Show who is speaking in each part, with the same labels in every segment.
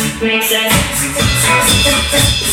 Speaker 1: Harder, better,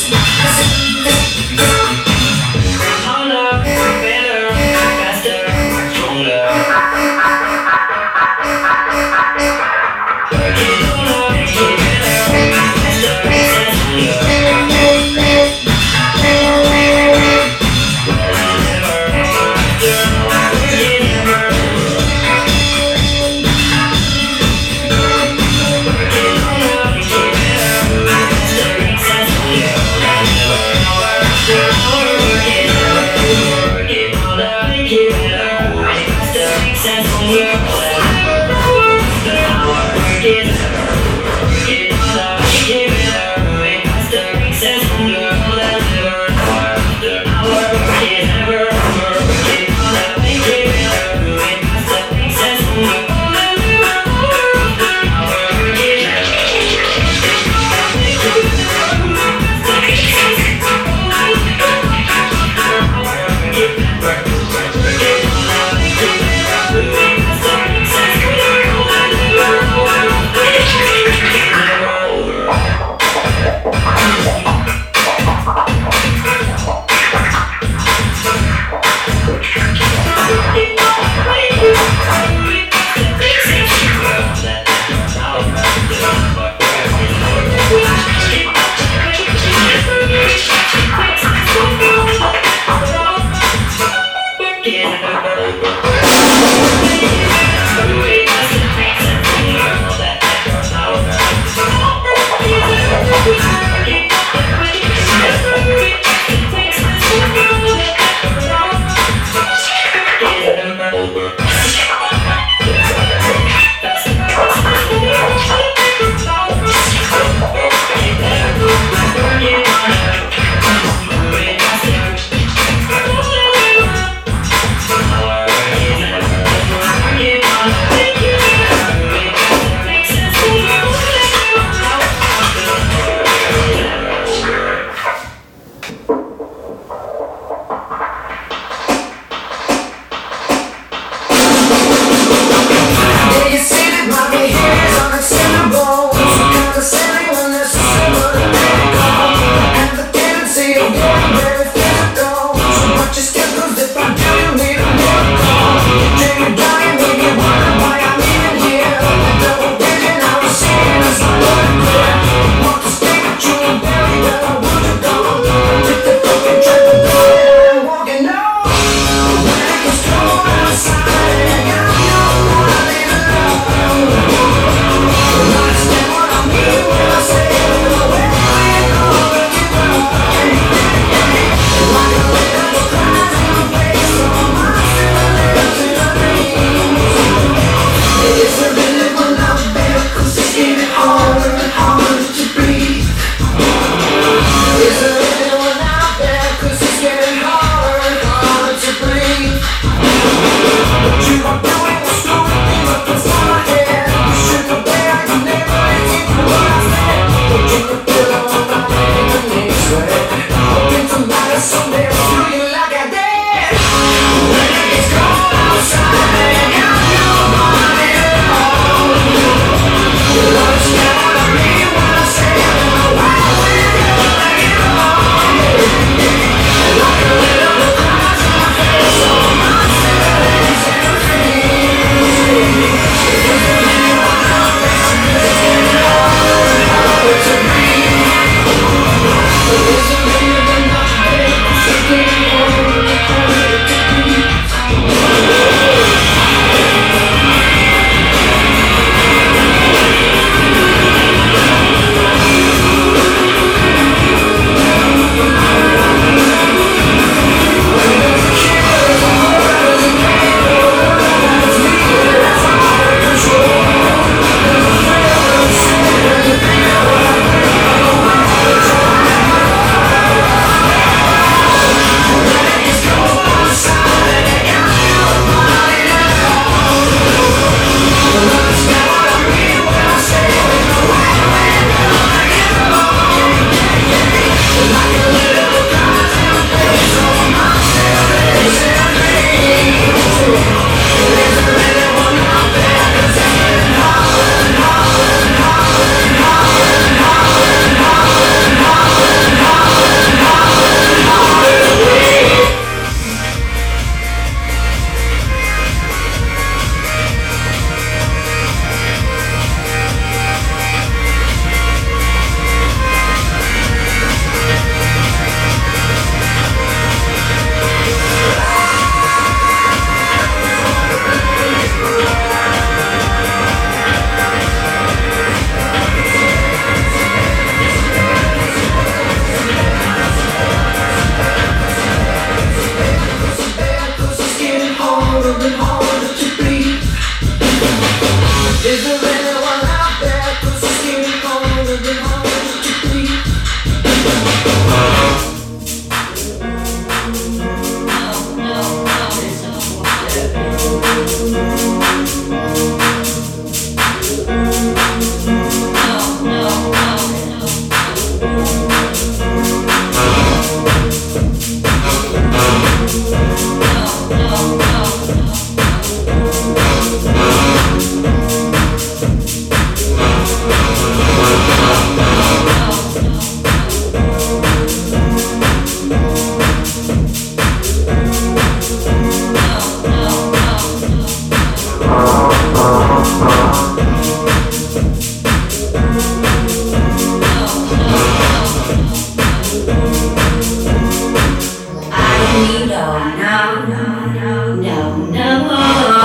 Speaker 2: Namah.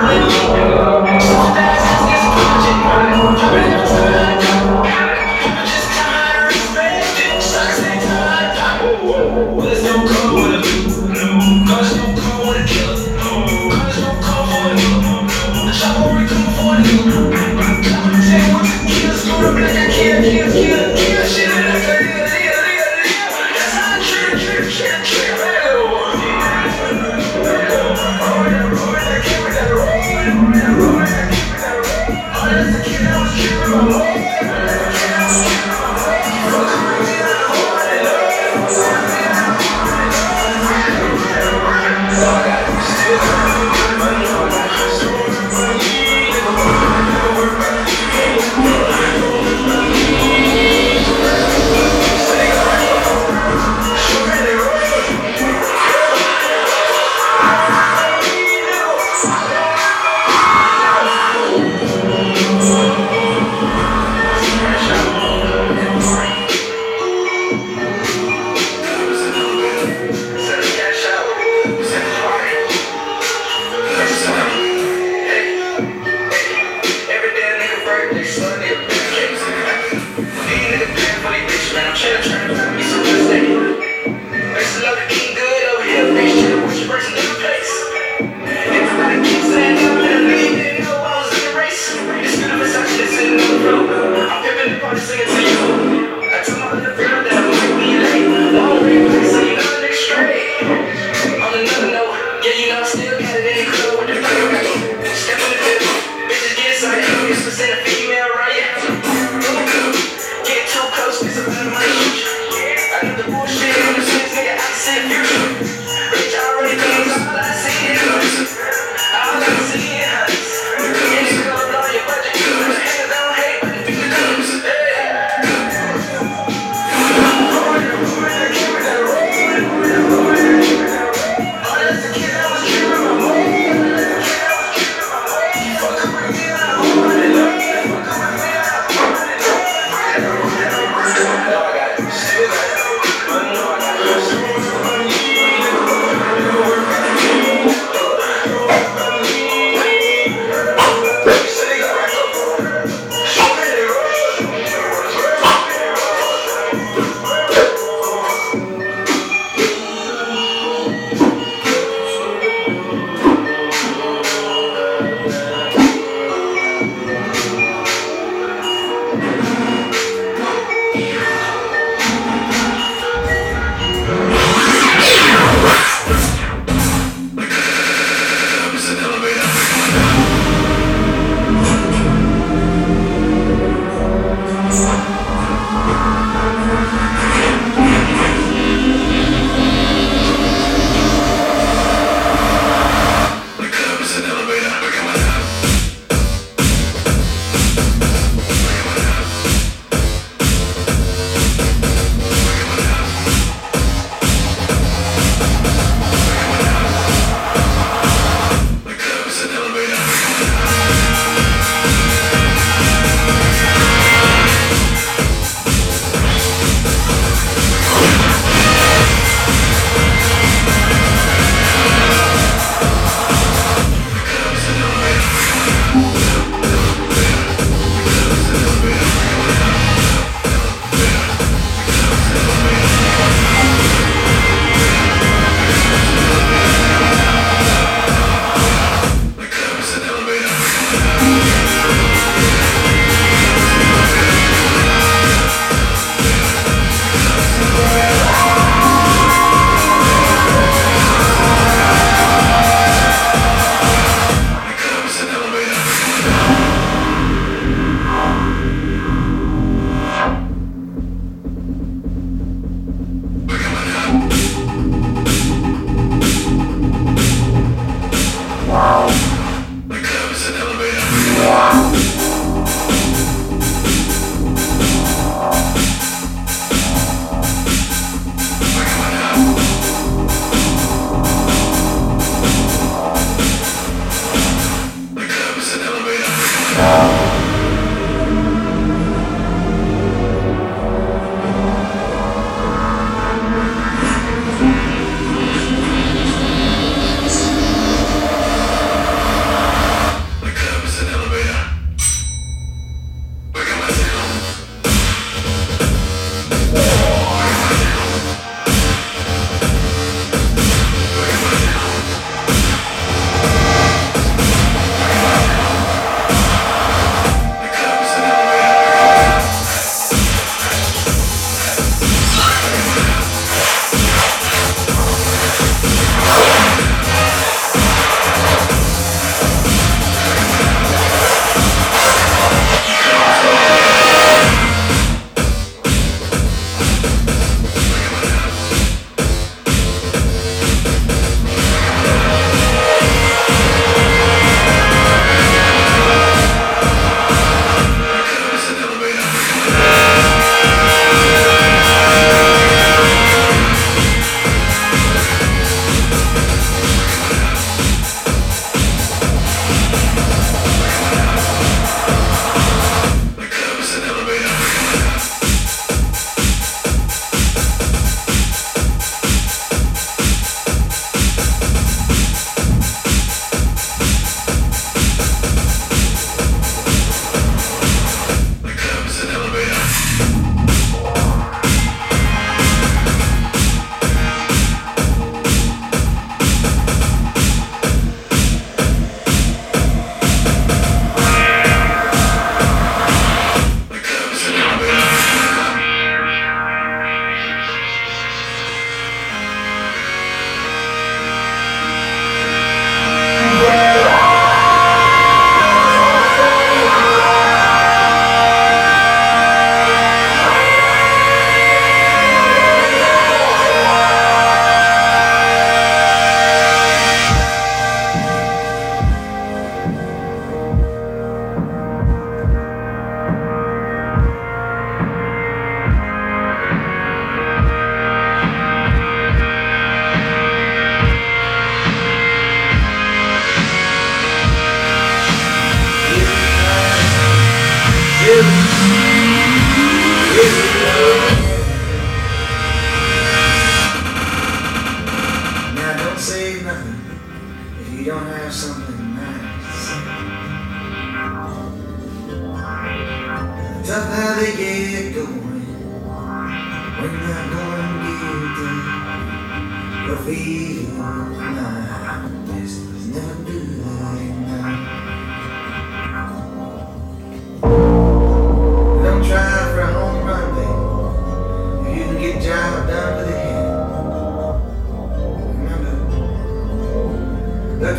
Speaker 2: Hallelujah.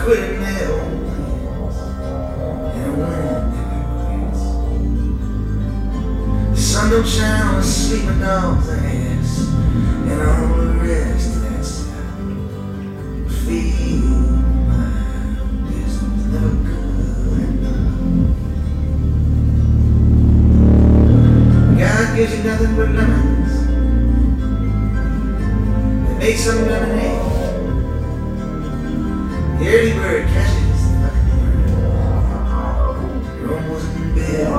Speaker 2: Own plans. And quits. The sun don't shine on sleeping dog's ass. And all the rest of that stuff. Feel my never. God gives you nothing but lemons. And make some lemonade. Early bird catches bird. You're almost in bed.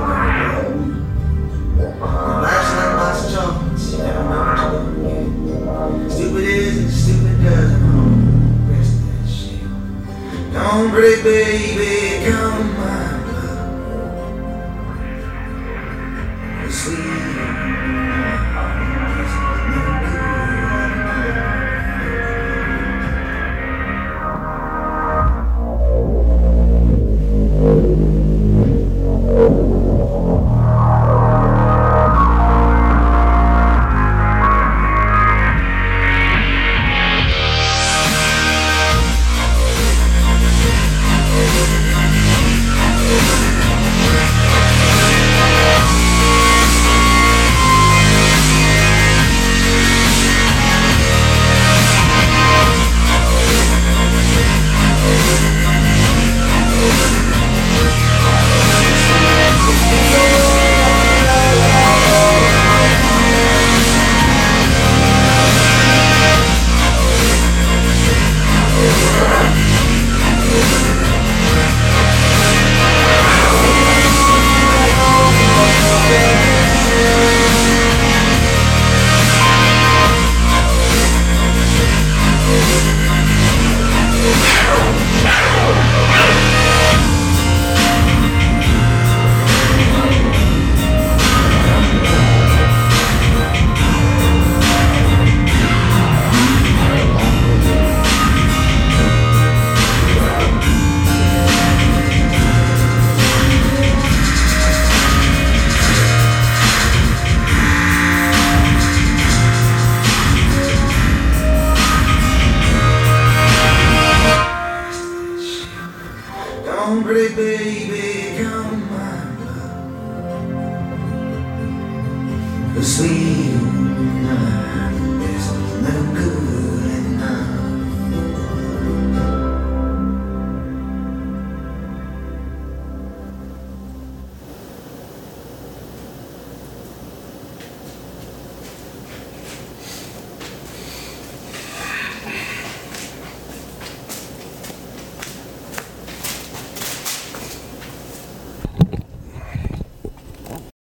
Speaker 2: Life's like box of chocolates. You never gonna get. Stupid is and stupid does rest that shit. Don't break, baby,